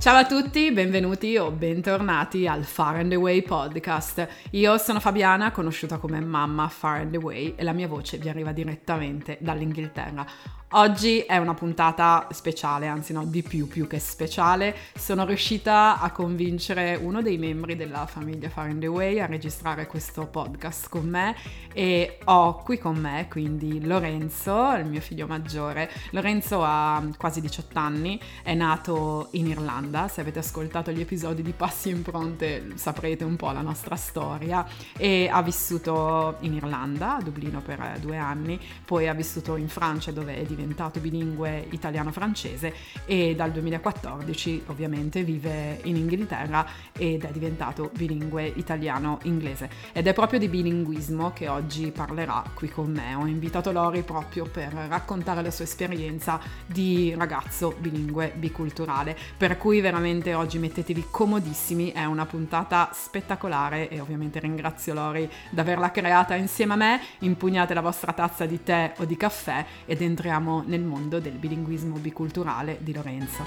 Ciao a tutti, benvenuti o bentornati al Far and Away podcast. Io sono Fabiana, conosciuta come mamma Far and Away e la mia voce vi arriva direttamente dall'Inghilterra. Oggi è una puntata speciale, anzi no, di più più che speciale. Sono riuscita a convincere uno dei membri della famiglia Far and Away a registrare questo podcast con me e ho qui con me quindi Lorenzo, il mio figlio maggiore. Lorenzo ha quasi 18 anni, è nato in Irlanda, se avete ascoltato gli episodi di Passi in Pronte saprete un po' la nostra storia e ha vissuto in Irlanda, a Dublino per due anni, poi ha vissuto in Francia dove è diventato diventato bilingue italiano-francese e dal 2014 ovviamente vive in Inghilterra ed è diventato bilingue italiano-inglese. Ed è proprio di bilinguismo che oggi parlerà qui con me. Ho invitato Lori proprio per raccontare la sua esperienza di ragazzo bilingue biculturale, per cui veramente oggi mettetevi comodissimi, è una puntata spettacolare e ovviamente ringrazio Lori di averla creata insieme a me. Impugnate la vostra tazza di tè o di caffè ed entriamo entriamo nel mondo del bilinguismo biculturale di Lorenzo.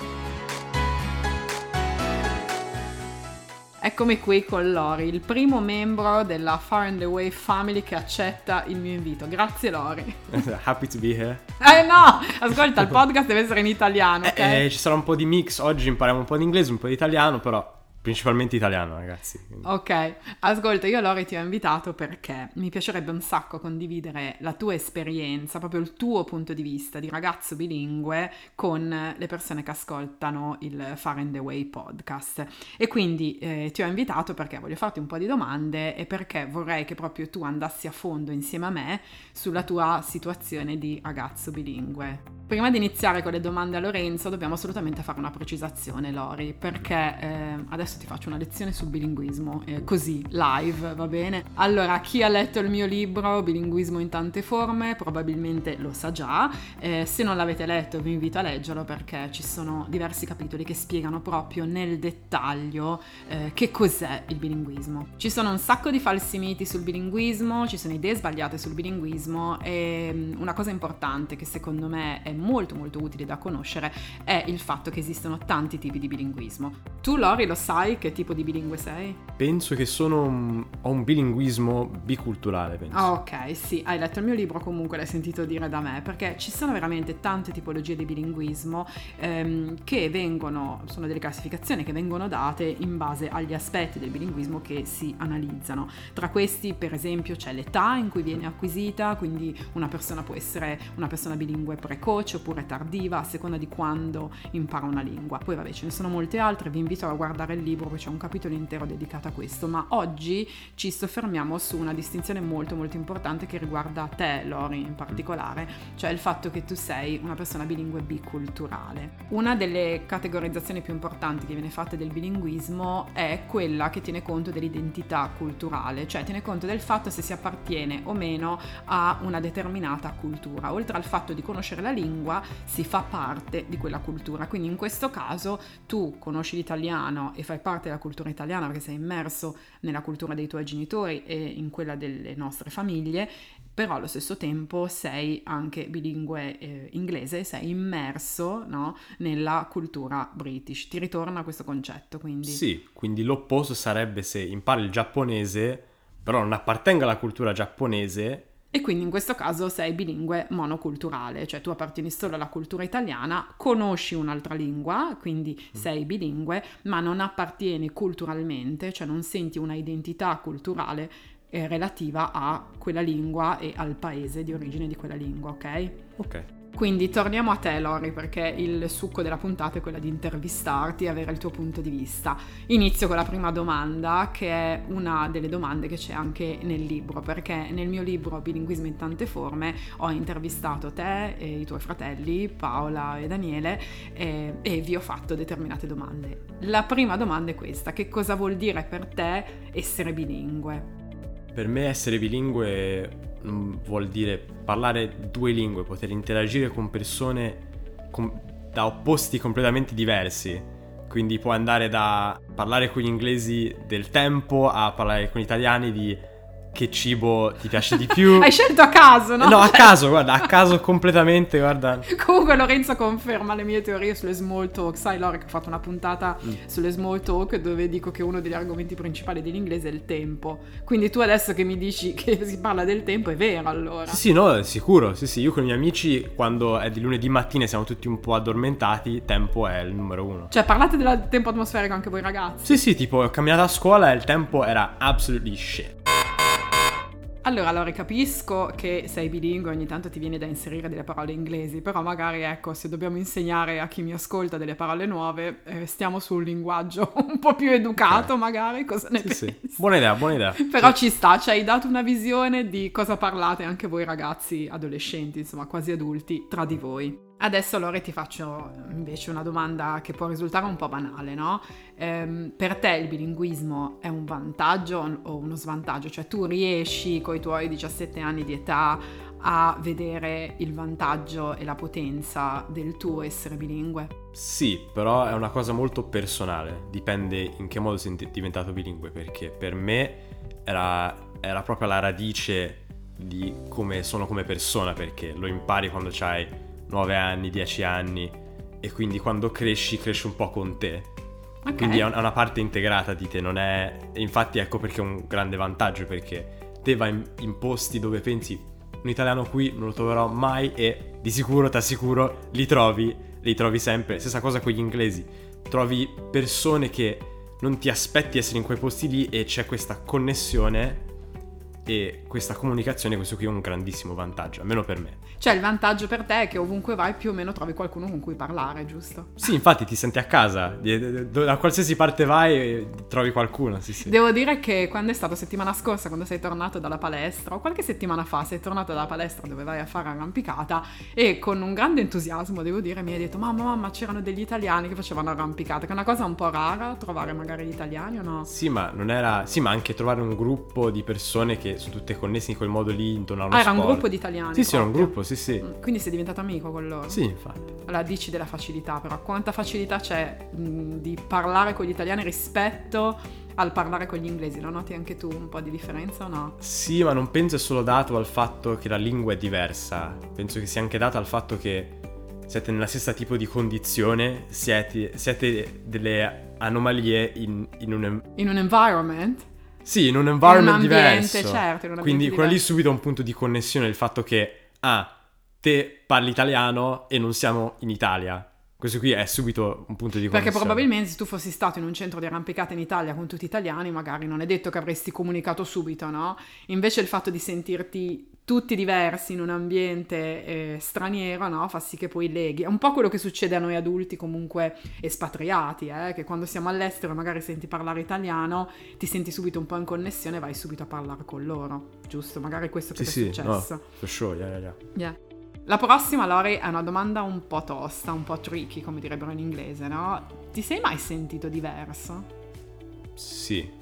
Eccomi qui con Lori, il primo membro della Far and Away Family che accetta il mio invito. Grazie Lori. Happy to be here. Eh no, ascolta, il podcast deve essere in italiano, ok? Eh, eh, ci sarà un po' di mix, oggi impariamo un po' di inglese, un po' di italiano, però Principalmente italiano, ragazzi. Ok, ascolta, io Lori ti ho invitato perché mi piacerebbe un sacco condividere la tua esperienza, proprio il tuo punto di vista di ragazzo bilingue con le persone che ascoltano il Far and Away podcast. E quindi eh, ti ho invitato perché voglio farti un po' di domande e perché vorrei che proprio tu andassi a fondo insieme a me sulla tua situazione di ragazzo bilingue. Prima di iniziare con le domande a Lorenzo dobbiamo assolutamente fare una precisazione, Lori, perché eh, adesso ti faccio una lezione sul bilinguismo, eh, così, live, va bene? Allora, chi ha letto il mio libro Bilinguismo in tante forme probabilmente lo sa già, eh, se non l'avete letto vi invito a leggerlo perché ci sono diversi capitoli che spiegano proprio nel dettaglio eh, che cos'è il bilinguismo. Ci sono un sacco di falsi miti sul bilinguismo, ci sono idee sbagliate sul bilinguismo e mm, una cosa importante che secondo me è molto molto utile da conoscere è il fatto che esistono tanti tipi di bilinguismo. Tu Lori lo sai che tipo di bilingue sei? Penso che sono un, ho un bilinguismo biculturale, penso. Ah, ok, sì, hai letto il mio libro comunque, l'hai sentito dire da me, perché ci sono veramente tante tipologie di bilinguismo ehm, che vengono, sono delle classificazioni che vengono date in base agli aspetti del bilinguismo che si analizzano. Tra questi, per esempio, c'è l'età in cui viene acquisita, quindi una persona può essere una persona bilingue precoce, precoce oppure tardiva a seconda di quando impara una lingua. Poi vabbè ce ne sono molte altre, vi invito a guardare il libro perché c'è un capitolo intero dedicato a questo, ma oggi ci soffermiamo su una distinzione molto molto importante che riguarda te Lori in particolare, cioè il fatto che tu sei una persona bilingue biculturale. Una delle categorizzazioni più importanti che viene fatta del bilinguismo è quella che tiene conto dell'identità culturale, cioè tiene conto del fatto se si appartiene o meno a una determinata cultura, oltre al fatto di conoscere la lingua si fa parte di quella cultura. Quindi in questo caso tu conosci l'italiano e fai parte della cultura italiana perché sei immerso nella cultura dei tuoi genitori e in quella delle nostre famiglie, però allo stesso tempo sei anche bilingue eh, inglese, sei immerso no, nella cultura british. Ti ritorna questo concetto, quindi? Sì, quindi l'opposto sarebbe se impari il giapponese, però non appartenga alla cultura giapponese e quindi in questo caso sei bilingue monoculturale, cioè tu appartieni solo alla cultura italiana, conosci un'altra lingua, quindi mm. sei bilingue, ma non appartieni culturalmente, cioè non senti una identità culturale eh, relativa a quella lingua e al paese di origine di quella lingua, ok? Ok. Quindi torniamo a te Lori perché il succo della puntata è quella di intervistarti e avere il tuo punto di vista. Inizio con la prima domanda che è una delle domande che c'è anche nel libro perché nel mio libro Bilinguismo in tante forme ho intervistato te e i tuoi fratelli Paola e Daniele e, e vi ho fatto determinate domande. La prima domanda è questa, che cosa vuol dire per te essere bilingue? Per me essere bilingue vuol dire parlare due lingue, poter interagire con persone com- da opposti completamente diversi. Quindi può andare da parlare con gli inglesi del tempo a parlare con gli italiani di che cibo ti piace di più. Hai scelto a caso, no? No, a caso, guarda, a caso completamente, guarda. Comunque Lorenzo conferma le mie teorie sulle small talk. Sai Lore che ho fatto una puntata mm. sulle small talk dove dico che uno degli argomenti principali dell'inglese è il tempo. Quindi tu adesso che mi dici che si parla del tempo è vero allora. Sì, sì, no, sicuro. Sì, sì, io con i miei amici quando è di lunedì mattina e siamo tutti un po' addormentati, tempo è il numero uno. Cioè parlate del tempo atmosferico anche voi ragazzi? Sì, sì, tipo ho camminato a scuola e il tempo era absolutely shit. Allora, allora, capisco che sei bilingue, ogni tanto ti viene da inserire delle parole inglesi, però magari, ecco, se dobbiamo insegnare a chi mi ascolta delle parole nuove, eh, stiamo su un linguaggio un po' più educato, okay. magari, cosa ne sì, pensi? Sì. Buona idea, buona idea. Però sì. ci sta, ci hai dato una visione di cosa parlate anche voi ragazzi, adolescenti, insomma, quasi adulti, tra di voi. Adesso Lore ti faccio invece una domanda che può risultare un po' banale, no? Ehm, per te il bilinguismo è un vantaggio o uno svantaggio? Cioè tu riesci con i tuoi 17 anni di età a vedere il vantaggio e la potenza del tuo essere bilingue? Sì, però è una cosa molto personale, dipende in che modo sei diventato bilingue, perché per me era, era proprio la radice di come sono come persona, perché lo impari quando hai 9 anni, 10 anni e quindi quando cresci cresci un po' con te. Okay. Quindi è una parte integrata di te, non è... Infatti ecco perché è un grande vantaggio, perché te vai in, in posti dove pensi un italiano qui non lo troverò mai e di sicuro, ti assicuro, li trovi, li trovi sempre. Stessa cosa con gli inglesi, trovi persone che non ti aspetti essere in quei posti lì e c'è questa connessione e questa comunicazione, questo qui è un grandissimo vantaggio, almeno per me. Cioè il vantaggio per te è che ovunque vai più o meno trovi qualcuno con cui parlare, giusto? Sì, infatti ti senti a casa, da qualsiasi parte vai trovi qualcuno, sì sì. Devo dire che quando è stato settimana scorsa, quando sei tornato dalla palestra, o qualche settimana fa sei tornato dalla palestra dove vai a fare arrampicata e con un grande entusiasmo, devo dire, mi hai detto mamma mamma c'erano degli italiani che facevano arrampicata, che è una cosa un po' rara trovare magari gli italiani o no? Sì, ma non era... Sì, ma anche trovare un gruppo di persone che sono tutte connesse in quel modo lì intorno a uno Ah, era un gruppo di italiani? Sì, sì, era un gruppo, sì, sì. Mm, quindi sei diventato amico con loro? Sì, infatti. Allora dici della facilità, però quanta facilità c'è mh, di parlare con gli italiani rispetto al parlare con gli inglesi? Lo noti anche tu un po' di differenza o no? Sì, ma non penso è solo dato al fatto che la lingua è diversa. Penso che sia anche dato al fatto che siete nella stessa tipo di condizione, siete, siete delle anomalie in, in un... In un environment? Sì, in un environment in un ambiente, diverso. Certo, in un Quindi quello lì subito è un punto di connessione, il fatto che, ah, te parli italiano e non siamo in Italia. Questo qui è subito un punto di connessione. Perché probabilmente se tu fossi stato in un centro di arrampicata in Italia con tutti italiani, magari non è detto che avresti comunicato subito, no? Invece il fatto di sentirti tutti diversi in un ambiente eh, straniero, no? Fa sì che poi leghi. È un po' quello che succede a noi adulti comunque espatriati, eh? Che quando siamo all'estero magari senti parlare italiano, ti senti subito un po' in connessione e vai subito a parlare con loro, giusto? Magari questo che sì, è sì, successo. No, for sure, yeah, yeah. yeah. La prossima, Lori, è una domanda un po' tosta, un po' tricky, come direbbero in inglese, no? Ti sei mai sentito diverso? Sì.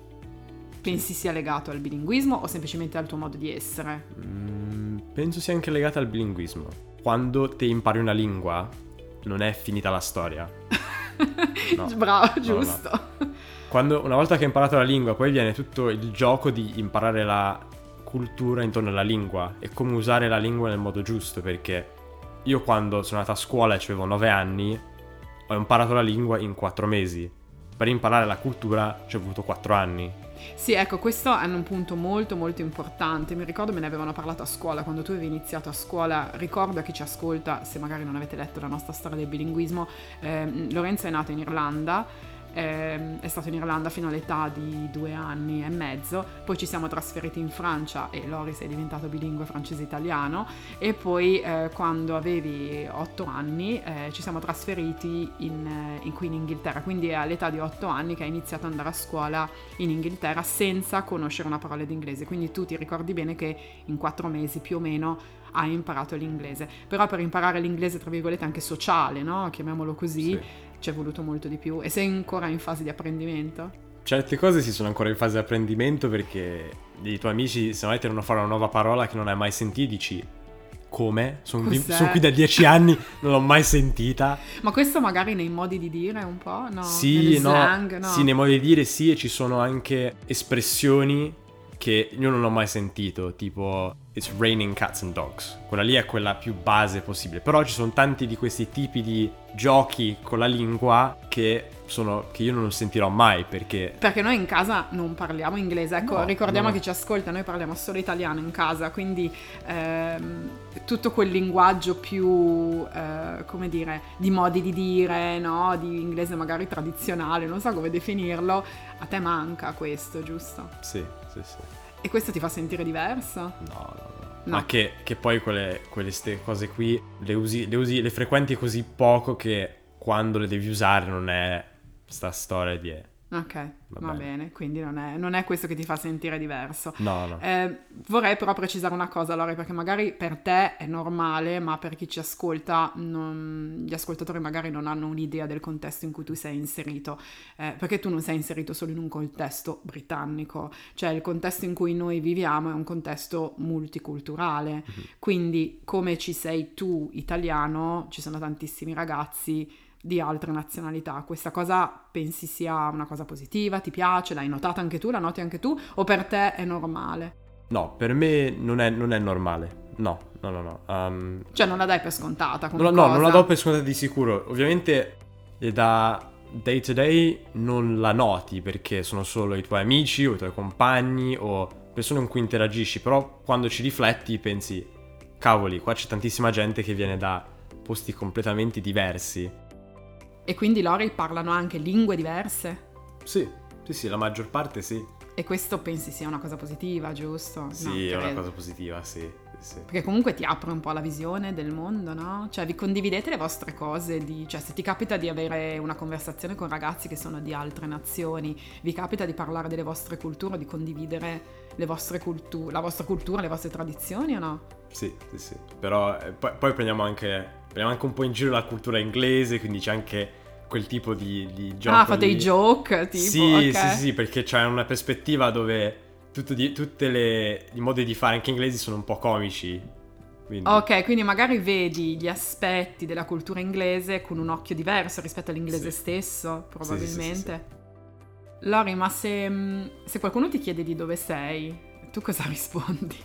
Pensi sia legato al bilinguismo o semplicemente al tuo modo di essere? Mm, penso sia anche legato al bilinguismo. Quando ti impari una lingua, non è finita la storia. No. Bravo, giusto. No, no. Quando, una volta che hai imparato la lingua, poi viene tutto il gioco di imparare la cultura intorno alla lingua e come usare la lingua nel modo giusto perché io quando sono andato a scuola e avevo 9 anni ho imparato la lingua in 4 mesi. Per imparare la cultura ci ho avuto 4 anni. Sì, ecco, questo è un punto molto molto importante. Mi ricordo me ne avevano parlato a scuola, quando tu avevi iniziato a scuola, ricordo a chi ci ascolta, se magari non avete letto la nostra storia del bilinguismo, eh, Lorenzo è nato in Irlanda eh, è stato in Irlanda fino all'età di due anni e mezzo, poi ci siamo trasferiti in Francia e Loris è diventato bilingue francese-italiano e poi eh, quando avevi otto anni eh, ci siamo trasferiti in, eh, in, qui in Inghilterra, quindi è all'età di otto anni che hai iniziato ad andare a scuola in Inghilterra senza conoscere una parola d'inglese, quindi tu ti ricordi bene che in quattro mesi più o meno hai imparato l'inglese, però per imparare l'inglese tra virgolette anche sociale, no? chiamiamolo così, sì ci è voluto molto di più e sei ancora in fase di apprendimento? Certe cose si sono ancora in fase di apprendimento perché i tuoi amici se no ti devono fare una nuova parola che non hai mai sentito dici come? Sono, di, sono, qui da dieci anni, non l'ho mai sentita. Ma questo magari nei modi di dire un po', no? Sì, no, slang, no? sì, nei modi di dire sì e ci sono anche espressioni che io non ho mai sentito, tipo It's Raining Cats and Dogs. Quella lì è quella più base possibile. Però ci sono tanti di questi tipi di giochi con la lingua che, sono, che io non sentirò mai perché... Perché noi in casa non parliamo inglese, ecco, No, ricordiamo no. a chi ci ascolta, noi parliamo solo italiano in casa, quindi ehm, tutto quel linguaggio più, eh, come dire, di modi di dire, no? Di inglese magari tradizionale, non so come definirlo, a te manca questo, giusto? Sì, sì, sì. E questo ti fa sentire diverso? No, no, no. No. Ma che, che poi quelle, quelle ste cose qui le usi, le usi, le frequenti così poco che quando le devi usare non è sta storia di... Ok, va, Va bene. bene. quindi non è, non è questo che ti fa sentire diverso. No, no. Eh, vorrei però precisare una cosa, Lori, perché magari per te è normale, ma per chi ci ascolta, non- gli ascoltatori magari non hanno un'idea del contesto in cui tu sei inserito, Eh, perché tu non sei inserito solo in un contesto britannico, cioè il contesto in cui noi viviamo è un contesto multiculturale, quindi come ci sei tu italiano, ci sono tantissimi ragazzi di altre nazionalità. Questa cosa pensi sia una cosa positiva? Ti piace? L'hai notata anche tu? La noti anche tu? O per te è normale? No, per me non è, non è normale. No, no, no, no. Um, Cioè non la dai per scontata no, no, non la do per scontata di sicuro. Ovviamente da day to day non la noti perché sono solo i tuoi amici o i tuoi compagni o persone con cui interagisci, però quando ci rifletti pensi, cavoli, qua c'è tantissima gente che viene da posti completamente diversi. E quindi loro parlano anche lingue diverse? Sì, sì, sì, la maggior parte sì. E questo pensi sia una cosa positiva, giusto? No, Sì, è una cosa positiva, sì. sì. Perché comunque ti apre un po' la visione del mondo, no? Cioè vi condividete le vostre cose, di... cioè se ti capita di avere una conversazione con ragazzi che sono di altre nazioni, vi capita di parlare delle vostre culture, di condividere le vostre cultu- la vostra cultura, le vostre tradizioni o no? Sì, sì, sì. Però eh, poi, poi prendiamo, anche, prendiamo anche un po' in giro la cultura inglese, quindi c'è anche quel tipo di, di gioco. ah, fate lì. i joke, tipo, Sì, ok. sì, sì, perché c'è una prospettiva dove tutti i modi di fare anche inglesi sono un po' comici. Quindi, Ok, quindi magari vedi gli aspetti della cultura inglese con un occhio diverso rispetto all'inglese Sì. stesso, probabilmente. Sì, sì, Lori, ma se, mm, se qualcuno ti chiede di dove sei, tu cosa rispondi?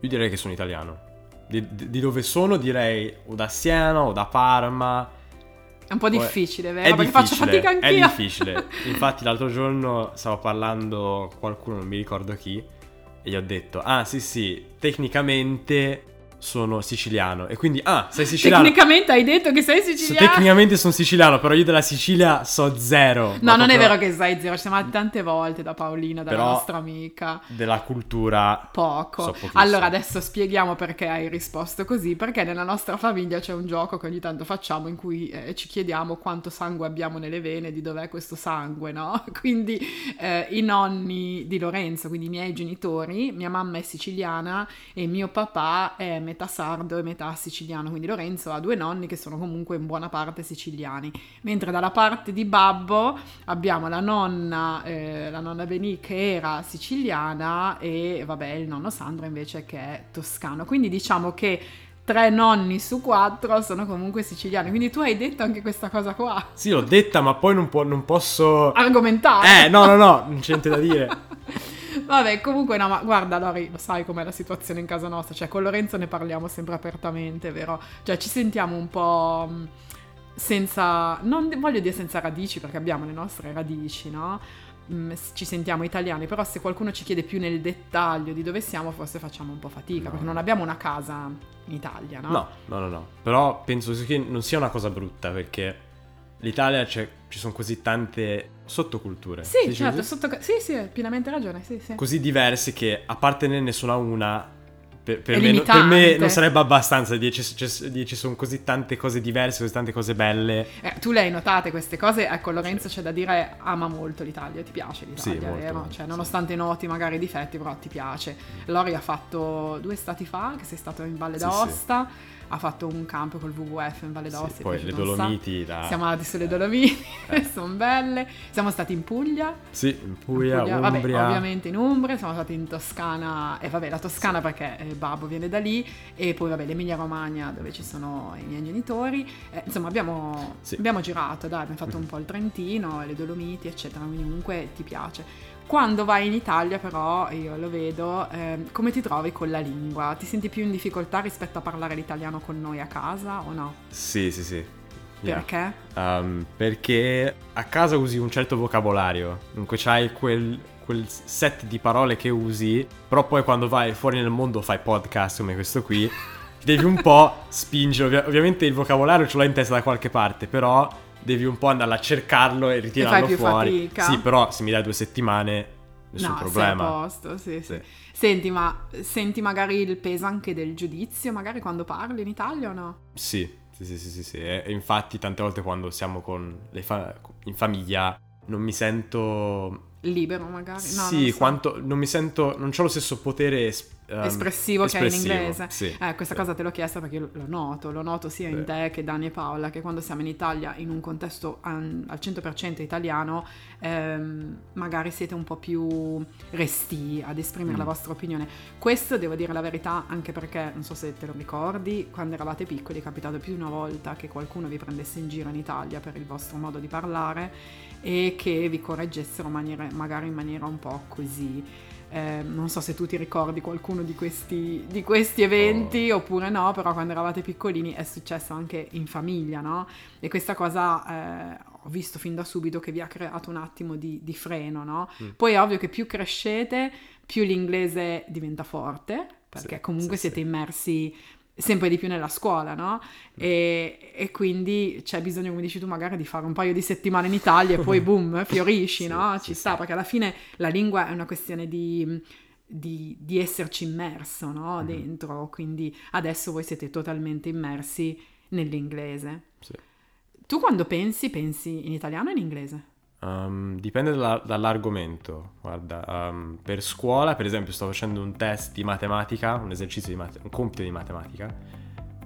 Io direi che sono italiano. Di, di- di dove sono direi o da Siena o da Parma. È un po' difficile, vero? È Perché difficile, faccio fatica è anch'io. difficile. Infatti l'altro giorno stavo parlando con qualcuno, non mi ricordo chi, e gli ho detto, ah sì sì, tecnicamente sono siciliano. E quindi, ah, sei siciliano. Tecnicamente hai detto che sei siciliano. tecnicamente sono siciliano, però io della Sicilia so zero. No, non è proprio vero che sai zero, ci siamo andati tante volte da Paolina, dalla Però- nostra amica. Della cultura... Poco. So allora adesso spieghiamo perché hai risposto così, perché nella nostra famiglia c'è un gioco che ogni tanto facciamo in cui eh, ci chiediamo quanto sangue abbiamo nelle vene, di dov'è questo sangue, no? Quindi eh, i nonni di Lorenzo, quindi i miei genitori, mia mamma è siciliana e mio papà è metà sardo e metà siciliano, quindi Lorenzo ha due nonni che sono comunque in buona parte siciliani, mentre dalla parte di babbo abbiamo la nonna, eh, la nonna Beni che era siciliana e vabbè il nonno Sandro invece che è toscano. Quindi diciamo che tre nonni su quattro sono comunque siciliani. Quindi tu hai detto anche questa cosa qua. Sì, l'ho detta, ma poi non, può- non posso... Argomentare. Eh, no, no, no, non c'è niente da dire. Vabbè, comunque no, ma guarda Lori, lo sai com'è la situazione in casa nostra, cioè con Lorenzo ne parliamo sempre apertamente, vero? Cioè ci sentiamo un po' mh, senza, non voglio dire senza radici perché abbiamo le nostre radici, no? Mm, Ci sentiamo italiani, però se qualcuno ci chiede più nel dettaglio di dove siamo, forse facciamo un po' fatica, No. perché non abbiamo una casa in Italia, no? No, no, no, no. Però penso che non sia una cosa brutta perché l'Italia c'è, ci sono così tante sottoculture. Sì, certo, sotto... sì, sì, hai pienamente ragione, sì, sì. Così diverse che appartenerne a una per, per me, per me non sarebbe abbastanza dire ci, sono così tante cose diverse, così tante cose belle. Eh, tu le hai notate queste cose, ecco Lorenzo c'è da dire ama molto l'Italia, ti piace l'Italia, Sì, molto, vero? molto, Cioè sì. nonostante noti magari i difetti, però ti piace. Lori ha fatto due stati fa, che sei stato in Valle Sì, d'Aosta, ha fatto un campo col WWF in Valle Sì, d'Aosta. è poi le Dolomiti da... Siamo andati sulle Dolomiti, Eh. sono belle. Siamo stati in Puglia, Sì, in Puglia, in Puglia, vabbè, Umbria. ovviamente in Umbria, siamo stati in Toscana, e vabbè la Toscana perché eh, Babbo viene da lì, e poi vabbè l'Emilia Romagna dove ci sono i miei genitori, Eh, insomma abbiamo, Sì. abbiamo girato, dai, abbiamo fatto un po' il Trentino, le Dolomiti eccetera, quindi comunque ti piace. Quando vai in Italia però, io lo vedo, eh, come ti trovi con la lingua? Ti senti più in difficoltà rispetto a parlare l'italiano con noi a casa o no? Sì, sì, sì. Yeah. Perché? Um, perché a casa usi un certo vocabolario, dunque c'hai quel, quel set di parole che usi, però poi quando vai fuori nel mondo fai podcast come questo qui, devi un po' spingere, Ovvi- ovviamente il vocabolario ce l'ho in testa da qualche parte, però devi un po' andare a cercarlo e ritirarlo e fuori. Fatica. Sì, però se mi dai due settimane nessun no, problema. Sei a posto, sì, sì, sì. Senti, ma senti magari il peso anche del giudizio, magari quando parli in Italia o no? Sì, sì, sì, sì, sì, sì. E infatti tante volte quando siamo con fa- in famiglia non mi sento libero magari. No, sì, non so. quanto non mi sento, non ho lo stesso potere um, espressivo, che hai in inglese. Sì, eh, questa sì. cosa te l'ho chiesta perché lo noto, lo noto sia in Sì. te che Dani e Paola, che quando siamo in Italia in un contesto an- al 100% italiano, ehm, magari siete un po' più resti ad esprimere Mm. la vostra opinione. Questo devo dire la verità anche perché, non so se te lo ricordi, quando eravate piccoli è capitato più di una volta che qualcuno vi prendesse in giro in Italia per il vostro modo di parlare e che vi correggessero maniere- magari in maniera un po' così. Eh, non so se tu ti ricordi qualcuno di questi, di questi eventi oppure no, però quando eravate piccolini è successo anche in famiglia, no? E questa cosa eh, ho visto fin da subito che vi ha creato un attimo di, di freno, no? Mm. Poi è ovvio che più crescete, più l'inglese diventa forte, perché Sì, comunque sì, siete sì. immersi sempre di più nella scuola, no? E, e quindi c'è bisogno, come dici tu, magari di fare un paio di settimane in Italia e poi boom, fiorisci, Sì, no? sì, Ci sì. sta, perché alla fine la lingua è una questione di, di- di esserci immerso, no? Mhm. Dentro, quindi adesso voi siete totalmente immersi nell'inglese. Sì. Tu quando pensi, pensi in italiano o in inglese? Um, dipende dalla- dall'argomento. Guarda, um, per scuola, per esempio, sto facendo un test di matematica, un esercizio di mat- un compito di matematica.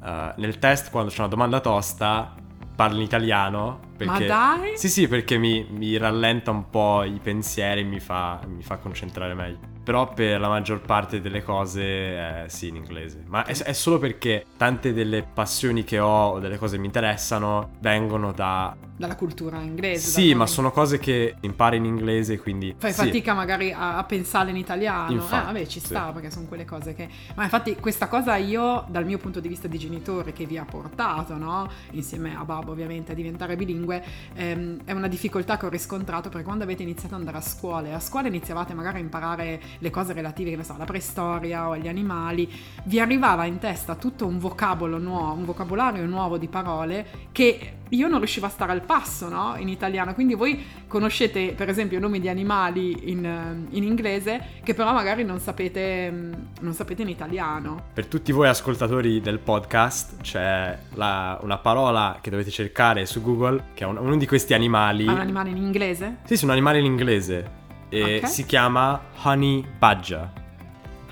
Uh, nel test, quando c'è una domanda tosta, parlo in italiano. Perché... Ma dai! Sì, sì, perché mi, mi rallenta un po' i pensieri e mi fa, mi fa concentrare meglio. Però per la maggior parte delle cose, eh, sì, in inglese. Ma è, è solo perché tante delle passioni che ho o delle cose che mi interessano vengono da... Dalla cultura inglese. Sì, ma sono cose che impari in inglese, quindi... Fai sì. fatica magari a, a pensare in italiano. Infatti, eh, vabbè, ci sì. sta perché sono quelle cose che. Ma infatti, questa cosa io, dal mio punto di vista di genitore, che vi ha portato, no? Insieme a Babbo, ovviamente, a diventare bilingue, ehm, è una difficoltà che ho riscontrato perché quando avete iniziato ad andare a scuola, e a scuola iniziavate magari a imparare le cose relative, che ne so, alla preistoria o agli animali, vi arrivava in testa tutto un vocabolo nuovo, un vocabolario nuovo di parole che io non riuscivo a stare al passo, no? In italiano. Quindi voi conoscete, per esempio, nomi di animali in, in inglese che però magari non sapete, mm, non sapete in italiano. Per tutti voi ascoltatori del podcast c'è la- una parola che dovete cercare su Google, che è un- uno di questi animali. Ma un animale in inglese? Sì, sì, un animale in inglese. E Ok. si chiama Honey Badger.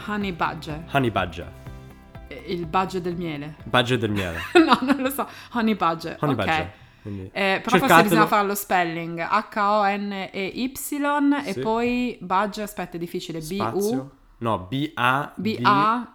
Honey badger. Honey Badger. Il badger del miele. Badger del miele. no, non lo so. Honey badger. Honey ok. Badger. Quindi- Eh, però forse Cercatelo. bisogna fare lo spelling H-O-N-E-Y e Sì. poi badger, aspetta è difficile, B-U Spazio. No, B-A. B-A-D-G-E-R?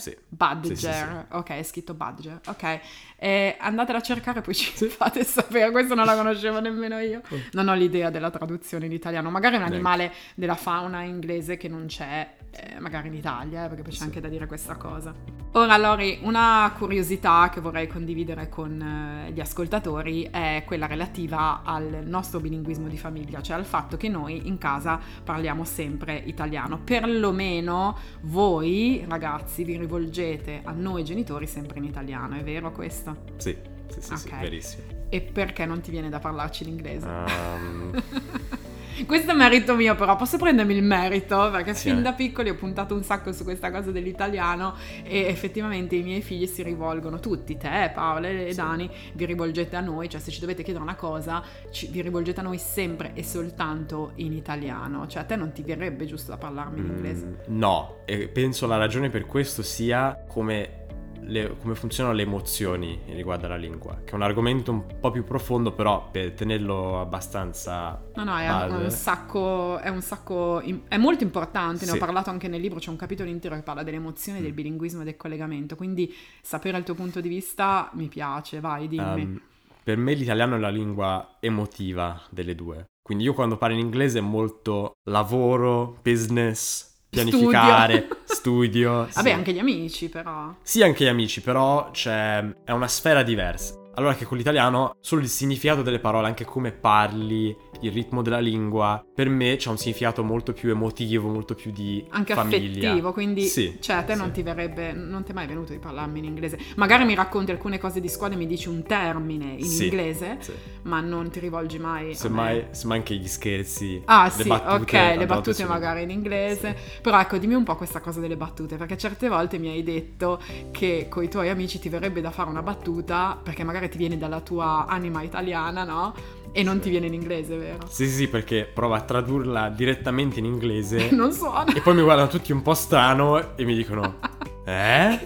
Sì. Badger, Sì, sì, sì. ok, è scritto Badger, ok. Eh, andatela a cercare e poi ci fate sapere, questo non la conoscevo nemmeno io. Non ho l'idea della traduzione in italiano, magari è un animale della fauna inglese che non c'è, eh, magari in Italia, eh, perché c'è Sì. anche da dire questa cosa. Ora, Lori, una curiosità che vorrei condividere con eh, gli ascoltatori è quella relativa al nostro bilinguismo di famiglia, cioè al fatto che noi in casa parliamo sempre italiano. Perlomeno voi, ragazzi, vi rivolgete a noi genitori sempre in italiano, è vero questo? Sì, sì, sì, sì, Ok. verissimo. E perché non ti viene da parlarci l'inglese? Ehm, Questo è merito mio, però. Posso prendermi il merito? Perché Sì, fin da piccoli ho puntato un sacco su questa cosa dell'italiano e effettivamente i miei figli si rivolgono tutti, te, Paola e Sì. Dani, vi rivolgete a noi, cioè se ci dovete chiedere una cosa, ci- vi rivolgete a noi sempre e soltanto in italiano, cioè a te non ti verrebbe giusto da parlarmi in inglese. mm, no, e penso la ragione per questo sia come, le- come funzionano le emozioni riguardo alla lingua, che è un argomento un po' più profondo, però per tenerlo abbastanza No, no, è un sacco, è un sacco, è molto importante, ne ho Sì. parlato anche nel libro, c'è un capitolo intero che parla delle emozioni, del bilinguismo e del collegamento, quindi sapere il tuo punto di vista mi piace, vai, dimmi. Ehm, per me l'italiano è la lingua emotiva delle due. Quindi io quando parlo in inglese è molto lavoro, business, pianificare, studio. Vabbè, sì. anche gli amici, però. Sì, anche gli amici, però c'è... è una sfera diversa. Allora che con l'italiano solo il significato delle parole, anche come parli, il ritmo della lingua, per me c'è un significato molto più emotivo, molto più di Anche famiglia. affettivo, quindi Sì, cioè a te sì. non ti verrebbe, non ti è mai venuto di parlarmi in inglese. Magari mi racconti alcune cose di scuola e mi dici un termine in Sì, inglese, ma non ti rivolgi mai Semmai, me. semmai anche gli scherzi. Ah le sì, battute, ok, le battute sono- magari in inglese. Però ecco, dimmi un po' questa cosa delle battute, perché certe volte mi hai detto che con i tuoi amici ti verrebbe da fare una battuta, perché magari ti viene dalla tua anima italiana, no? E non ti viene in inglese, vero? Sì, sì, sì, perché provo a tradurla direttamente in inglese Non suona. e poi mi guardano tutti un po' strano e mi dicono Eh?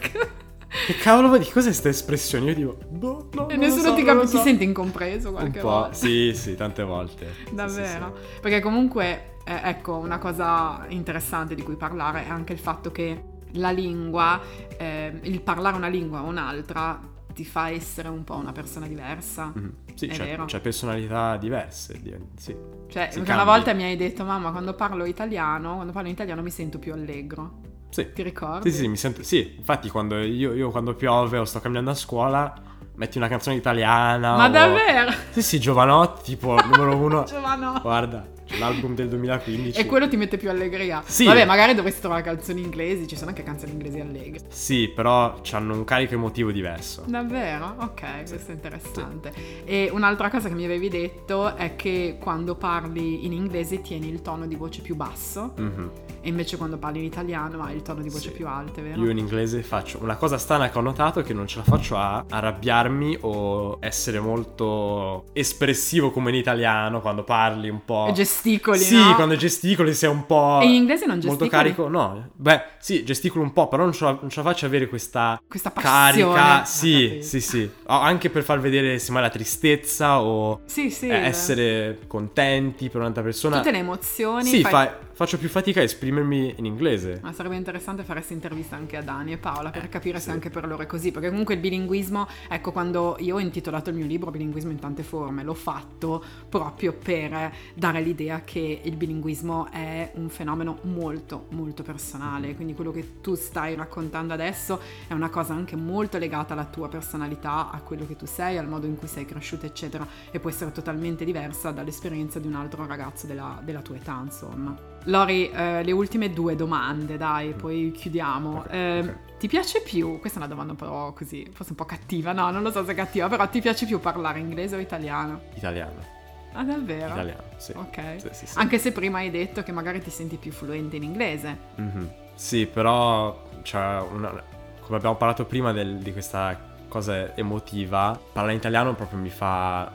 Che cavolo di cos'è questa espressione? Io dico Boh, no, E nessuno so, ti capisce, so." ti senti incompreso Un qualche po', volta. sì, sì, tante volte. Sì, Davvero? sì, sì. Perché comunque, eh, ecco, una cosa interessante di cui parlare è anche il fatto che la lingua, eh, il parlare una lingua o un'altra, ti fa essere un po' una persona diversa. Mhm. Sì, È c'è, vero. c'è personalità diverse. di- Sì. Cioè, Si una cambi. volta mi hai detto, mamma, quando parlo italiano, quando parlo in italiano mi sento più allegro. Sì. Ti ricordi? Sì, sì, mi sento. Sì, infatti, quando io, io quando piove o sto camminando a scuola, metti una canzone italiana. Ma o- davvero? Sì, sì, Giovanotti, tipo numero uno. Giovanno. Guarda, l'album del 2015. E quello ti mette più allegria. Sì. Vabbè, magari dovresti trovare canzoni inglesi, ci sono anche canzoni inglesi allegre. Sì, però hanno un carico emotivo diverso. Davvero? Ok, questo è interessante. E un'altra cosa che mi avevi detto è che quando parli in inglese tieni il tono di voce più basso Mhm. E invece quando parli in italiano hai il tono di voce Sì. più alto, vero? Io in inglese faccio una cosa strana che ho notato è che non ce la faccio a arrabbiarmi o essere molto espressivo come in italiano quando parli un po'. E gesticoli, Sì, no? quando gesticoli sei un po'. E in inglese non Molto gesticoli? carico, no. Beh, sì, gesticolo un po', però non ce la, non ce la faccio avere questa Questa passione. carica. Sì, sì, sì. Anche per far vedere semmai la tristezza o Sì, sì. eh, essere contenti per un'altra persona. Tutte le emozioni. Sì, fai- fa- faccio più fatica a esprimermi in inglese. Ma sarebbe interessante fare questa intervista anche a Dani e Paola per capire se Eh, sì. anche per loro è così. Perché comunque il bilinguismo, ecco, quando io ho intitolato il mio libro Bilinguismo in tante forme, l'ho fatto proprio per dare l'idea che il bilinguismo è un fenomeno molto, molto personale. Quindi quello che tu stai raccontando adesso è una cosa anche molto legata alla tua personalità, a quello che tu sei, al modo in cui sei cresciuto, eccetera. E può essere totalmente diversa dall'esperienza di un altro ragazzo della, della tua età, insomma. Lori, eh, le ultime due domande, dai, poi chiudiamo. Ok, Eh, ok. Ti piace più, questa è una domanda un po' così, forse un po' cattiva, no, non lo so se è cattiva, però ti piace più parlare inglese o italiano? Italiano. Ah, davvero? Italiano, sì. Ok. Sì, sì, sì. Anche se prima hai detto che magari ti senti più fluente in inglese. Mhm. Sì, però c'è una... come abbiamo parlato prima del- di questa cosa emotiva, parlare in italiano proprio mi fa...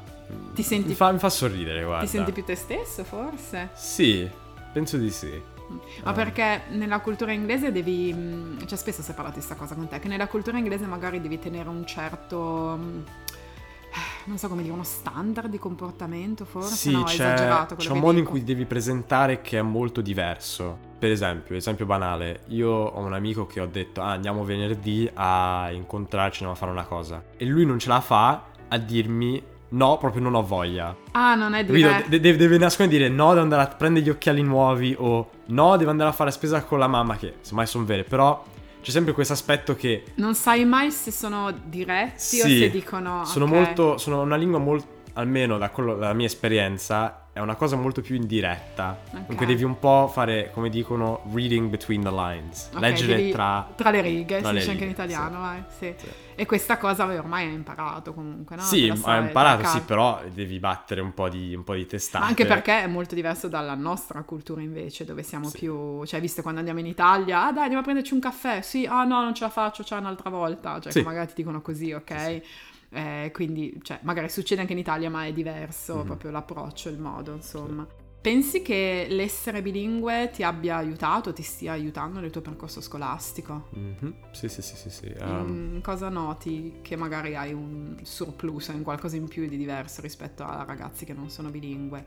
Ti senti- Mi fa, mi fa sorridere, guarda. Ti senti più te stesso, forse? Sì, penso di sì. Ma Ah. perché nella cultura inglese devi. mh, Cioè, spesso si è parlato di questa cosa con te, che nella cultura inglese magari devi tenere un certo. mh, Non so come dire, uno standard di comportamento, forse? Sì, no, c'è, esagerato c'è un modo in dico. cui devi presentare che è molto diverso. Per esempio, esempio banale, io ho un amico che ho detto ah, andiamo venerdì a incontrarci, andiamo a fare una cosa. E lui non ce la fa a dirmi no, proprio non ho voglia. Ah, non è diretto. De- deve, nascondere dire no, devo andare a prendere gli occhiali nuovi o no, devo andare a fare spesa con la mamma, che semmai sono vere, però c'è sempre questo aspetto che Non sai mai se sono diretti o Sì, se dicono. sono ok. molto, sono una lingua molto, almeno da quello- dalla mia esperienza, è una cosa molto più indiretta. Ok. Dunque devi un po' fare, come dicono, reading between the lines. Ok, leggere devi- tra... Tra le righe, tra si le dice anche in righe, italiano, sì. vai, sì. Sì. E questa cosa ormai hai imparato comunque, no? Sì, sai, imparato, sì, però devi battere un po' di, un po' di testate. Ma anche perché è molto diverso dalla nostra cultura invece, dove siamo più... Cioè, visto quando andiamo in Italia, ah dai, andiamo a prenderci un caffè, sì, ah no, non ce la faccio, c'è un'altra volta, cioè che magari ti dicono così, ok? Eh, quindi, cioè, magari succede anche in Italia, ma è diverso Mhm. proprio l'approccio, il modo, insomma. Pensi che l'essere bilingue ti abbia aiutato, ti stia aiutando nel tuo percorso scolastico? Mhm, Sì, sì, sì, sì, sì. In cosa noti che magari hai un surplus, in qualcosa in più di diverso rispetto a ragazzi che non sono bilingue?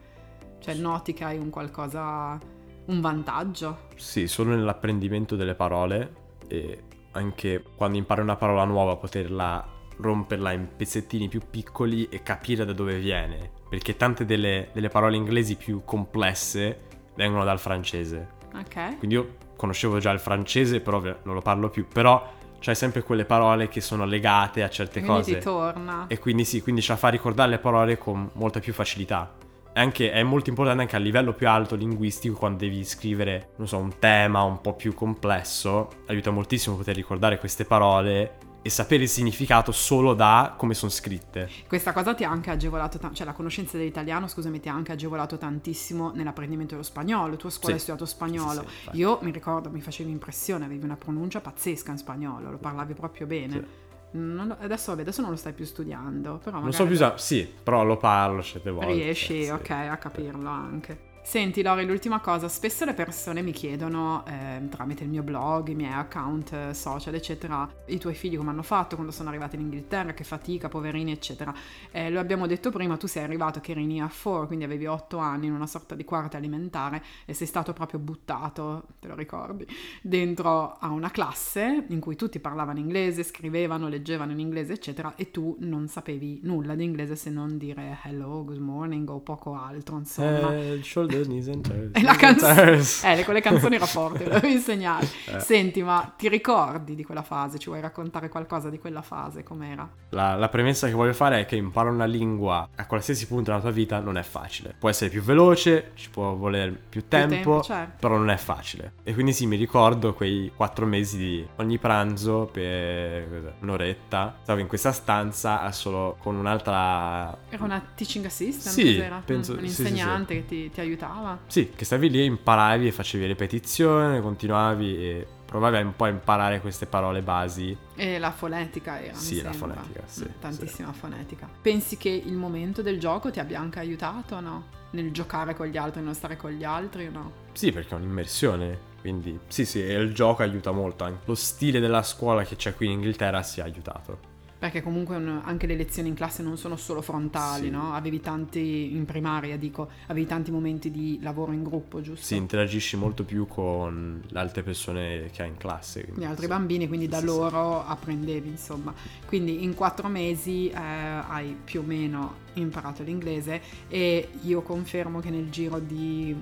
Cioè noti che hai un qualcosa, un vantaggio? Sì, solo nell'apprendimento delle parole e anche quando impari una parola nuova poterla romperla in pezzettini più piccoli e capire da dove viene. Perché tante delle, delle parole inglesi più complesse vengono dal francese. Ok. Quindi io conoscevo già il francese, però non lo parlo più. Però c'hai sempre quelle parole che sono legate a certe Quindi cose. ti torna. E quindi sì, quindi ci fa ricordare le parole con molta più facilità. Anche, è molto importante anche a livello più alto linguistico quando devi scrivere, non so, un tema un po' più complesso, aiuta moltissimo poter ricordare queste parole e sapere il significato solo da come sono scritte. Questa cosa ti ha anche agevolato, ta- cioè la conoscenza dell'italiano, scusami, ti ha anche agevolato tantissimo nell'apprendimento dello spagnolo. Tu a scuola Sì. hai studiato spagnolo. Sì, sì. Io mi ricordo, mi facevi impressione, avevi una pronuncia pazzesca in spagnolo, lo parlavi proprio bene. Lo- adesso, vabbè, adesso non lo stai più studiando, però Non so più sì, però lo parlo certe volte. riesci, ok, a capirlo anche. Senti Lori, l'ultima cosa, spesso le persone mi chiedono eh, tramite il mio blog, i miei account eh, social, eccetera, i tuoi figli come hanno fatto quando sono arrivati in Inghilterra, che fatica, poverini, eccetera. Eh, lo abbiamo detto prima, tu sei arrivato che eri in year 4, quindi avevi 8 anni in una sorta di quarta alimentare e sei stato proprio buttato, te lo ricordi, dentro a una classe in cui tutti parlavano inglese, scrivevano, leggevano in inglese, eccetera, e tu non sapevi nulla di inglese se non dire hello, good morning o poco altro, insomma. Eh, knees and. E la canzone, eh, le- quelle canzoni era forte, lo devi insegnare. Eh. Senti, ma ti ricordi di quella fase? Ci vuoi raccontare qualcosa di quella fase? Com'era? La, la premessa che voglio fare è che imparare una lingua a qualsiasi punto della tua vita non è facile. Può essere più veloce, ci può voler più tempo, tempo, certo. però non è facile. E quindi sì, mi ricordo quei quattro mesi di ogni pranzo per un'oretta. Stavo in questa stanza solo con un'altra... Era una teaching assistant? Sì, penso- Un sì, sì, insegnante che ti, ti aiutava? Sì, che stavi lì, imparavi e facevi ripetizione, continuavi e provavi un po' a imparare queste parole basi. E la fonetica era, Sì, la sembra. fonetica, sì, Tantissima fonetica. Pensi che il momento del gioco ti abbia anche aiutato o no? Nel giocare con gli altri, nello stare con gli altri o no? Sì, perché è un'immersione. Quindi sì, sì, e il gioco aiuta molto. Anche lo stile della scuola che c'è qui in Inghilterra si è aiutato. Perché comunque un- anche le lezioni in classe non sono solo frontali, Sì. no? Avevi tanti, in primaria dico, avevi tanti momenti di lavoro in gruppo, giusto? Si interagisci molto più con le altre persone che hai in classe. Gli altri sì. bambini, quindi da Sì, sì, sì. loro apprendevi, insomma. Quindi in quattro mesi eh, hai più o meno imparato l'inglese e io confermo che nel giro di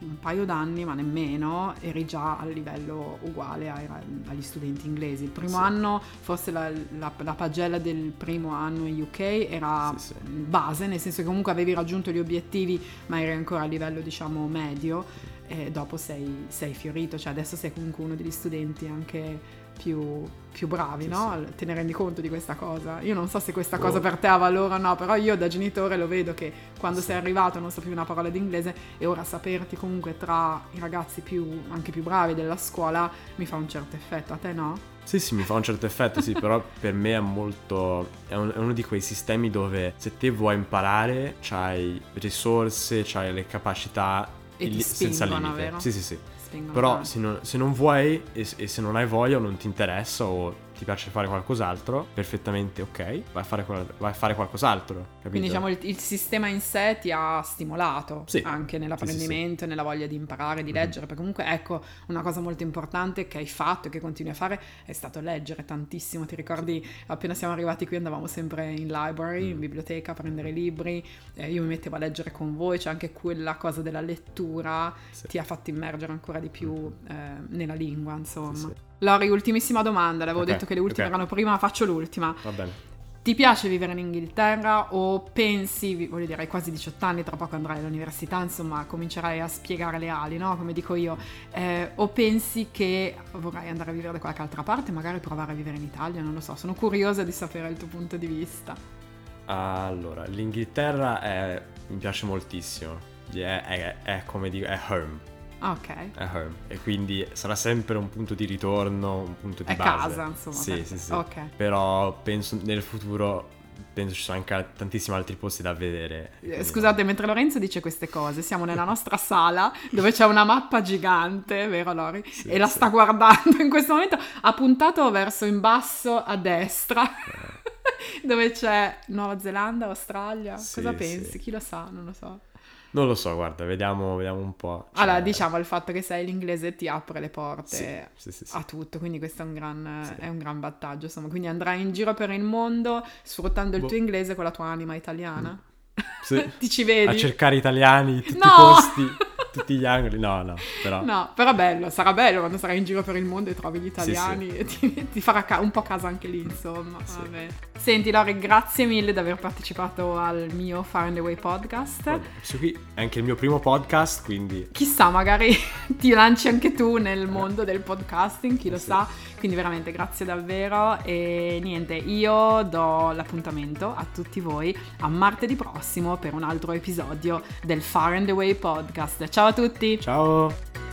un paio d'anni, ma nemmeno, eri già al livello uguale ai- agli studenti inglesi. Il primo Sì. anno, forse la, la- la pagella del primo anno in UK era Sì, sì. base, nel senso che comunque avevi raggiunto gli obiettivi, ma eri ancora a livello, diciamo, medio. E dopo sei, sei fiorito, cioè adesso sei comunque uno degli studenti anche più, più bravi, Sì, no? Te ne rendi conto di questa cosa? Io non so se questa Oh. cosa per te ha valore o no, però io da genitore lo vedo che quando Sì. sei arrivato non sapevi una parola d'inglese e ora saperti comunque tra i ragazzi più, anche più bravi della scuola mi fa un certo effetto, a te no? Sì, sì, mi fa un certo effetto, sì, però per me è molto... È, un- è uno di quei sistemi dove se te vuoi imparare, c'hai risorse, c'hai le capacità E illi- senza limite. vero? Sì, sì, sì. Spingono Però tanto. se non, se non vuoi e, e se non hai voglia o non ti interessa o ti piace fare qualcos'altro, perfettamente ok, vai a fare, vai a fare qualcos'altro. Capito? Quindi diciamo il, il sistema in sé ti ha stimolato Sì. anche nell'apprendimento, nella voglia di imparare, di Mhm. leggere, perché comunque ecco una cosa molto importante che hai fatto e che continui a fare è stato leggere tantissimo. Ti ricordi appena siamo arrivati qui andavamo sempre in library, Mm. in biblioteca a prendere libri, eh, io mi mettevo a leggere con voi, cioè anche quella cosa della lettura Sì. ti ha fatto immergere ancora di più eh, nella lingua, insomma. Sì, sì. Lori, ultimissima domanda, l'avevo Ok, detto che le ultime ok. erano prima, ma faccio l'ultima. Va bene. Ti piace vivere in Inghilterra o pensi, voglio dire, hai quasi 18 anni, tra poco andrai all'università, insomma, comincerai a spiegare le ali, no? Come dico io. Eh, o pensi che vorrai andare a vivere da qualche altra parte, magari provare a vivere in Italia, non lo so. Sono curiosa di sapere il tuo punto di vista. Allora, l'Inghilterra è- mi piace moltissimo. È, è- è come dico, è home. Ah, Ok. È home. E quindi sarà sempre un punto di ritorno, un punto di È base. casa, insomma. Sì, per sì, sì. Ok. Però penso nel futuro, penso ci sono anche tantissimi altri posti da vedere. Eh, Quindi- Scusate, mentre Lorenzo dice queste cose, siamo nella nostra sala dove c'è una mappa gigante, vero Lori? Sì, e la sì. sta guardando in questo momento, ha puntato verso in basso a destra, Eh. dove c'è Nuova Zelanda, Australia. Sì, Cosa pensi? Chi lo sa? Non lo so. Non lo so, guarda, vediamo, vediamo un po'. Cioè... Allora, diciamo, il fatto che sai l'inglese ti apre le porte sì, sì, sì, a tutto, quindi questo è un gran, è un gran vantaggio, insomma. Quindi andrai in giro per il mondo sfruttando il boh. tuo inglese con la tua anima italiana. Mm. Sì. ti ci vedi? A cercare italiani tutti no! i posti. tutti gli angoli, no, no, però... No, però bello, sarà bello quando sarai in giro per il mondo e trovi gli italiani sì, sì. e ti, ti farà ca- un po' casa anche lì, insomma. Sì. Senti, Lore, grazie mille di aver partecipato al mio Far and Away podcast. Questo qui è anche il mio primo podcast, quindi... Chissà, magari ti lanci anche tu nel mondo del podcasting, chi lo sa. Quindi veramente grazie davvero e niente, io do l'appuntamento a tutti voi a martedì prossimo per un altro episodio del Far and Away podcast. Ciao a tutti! Ciao!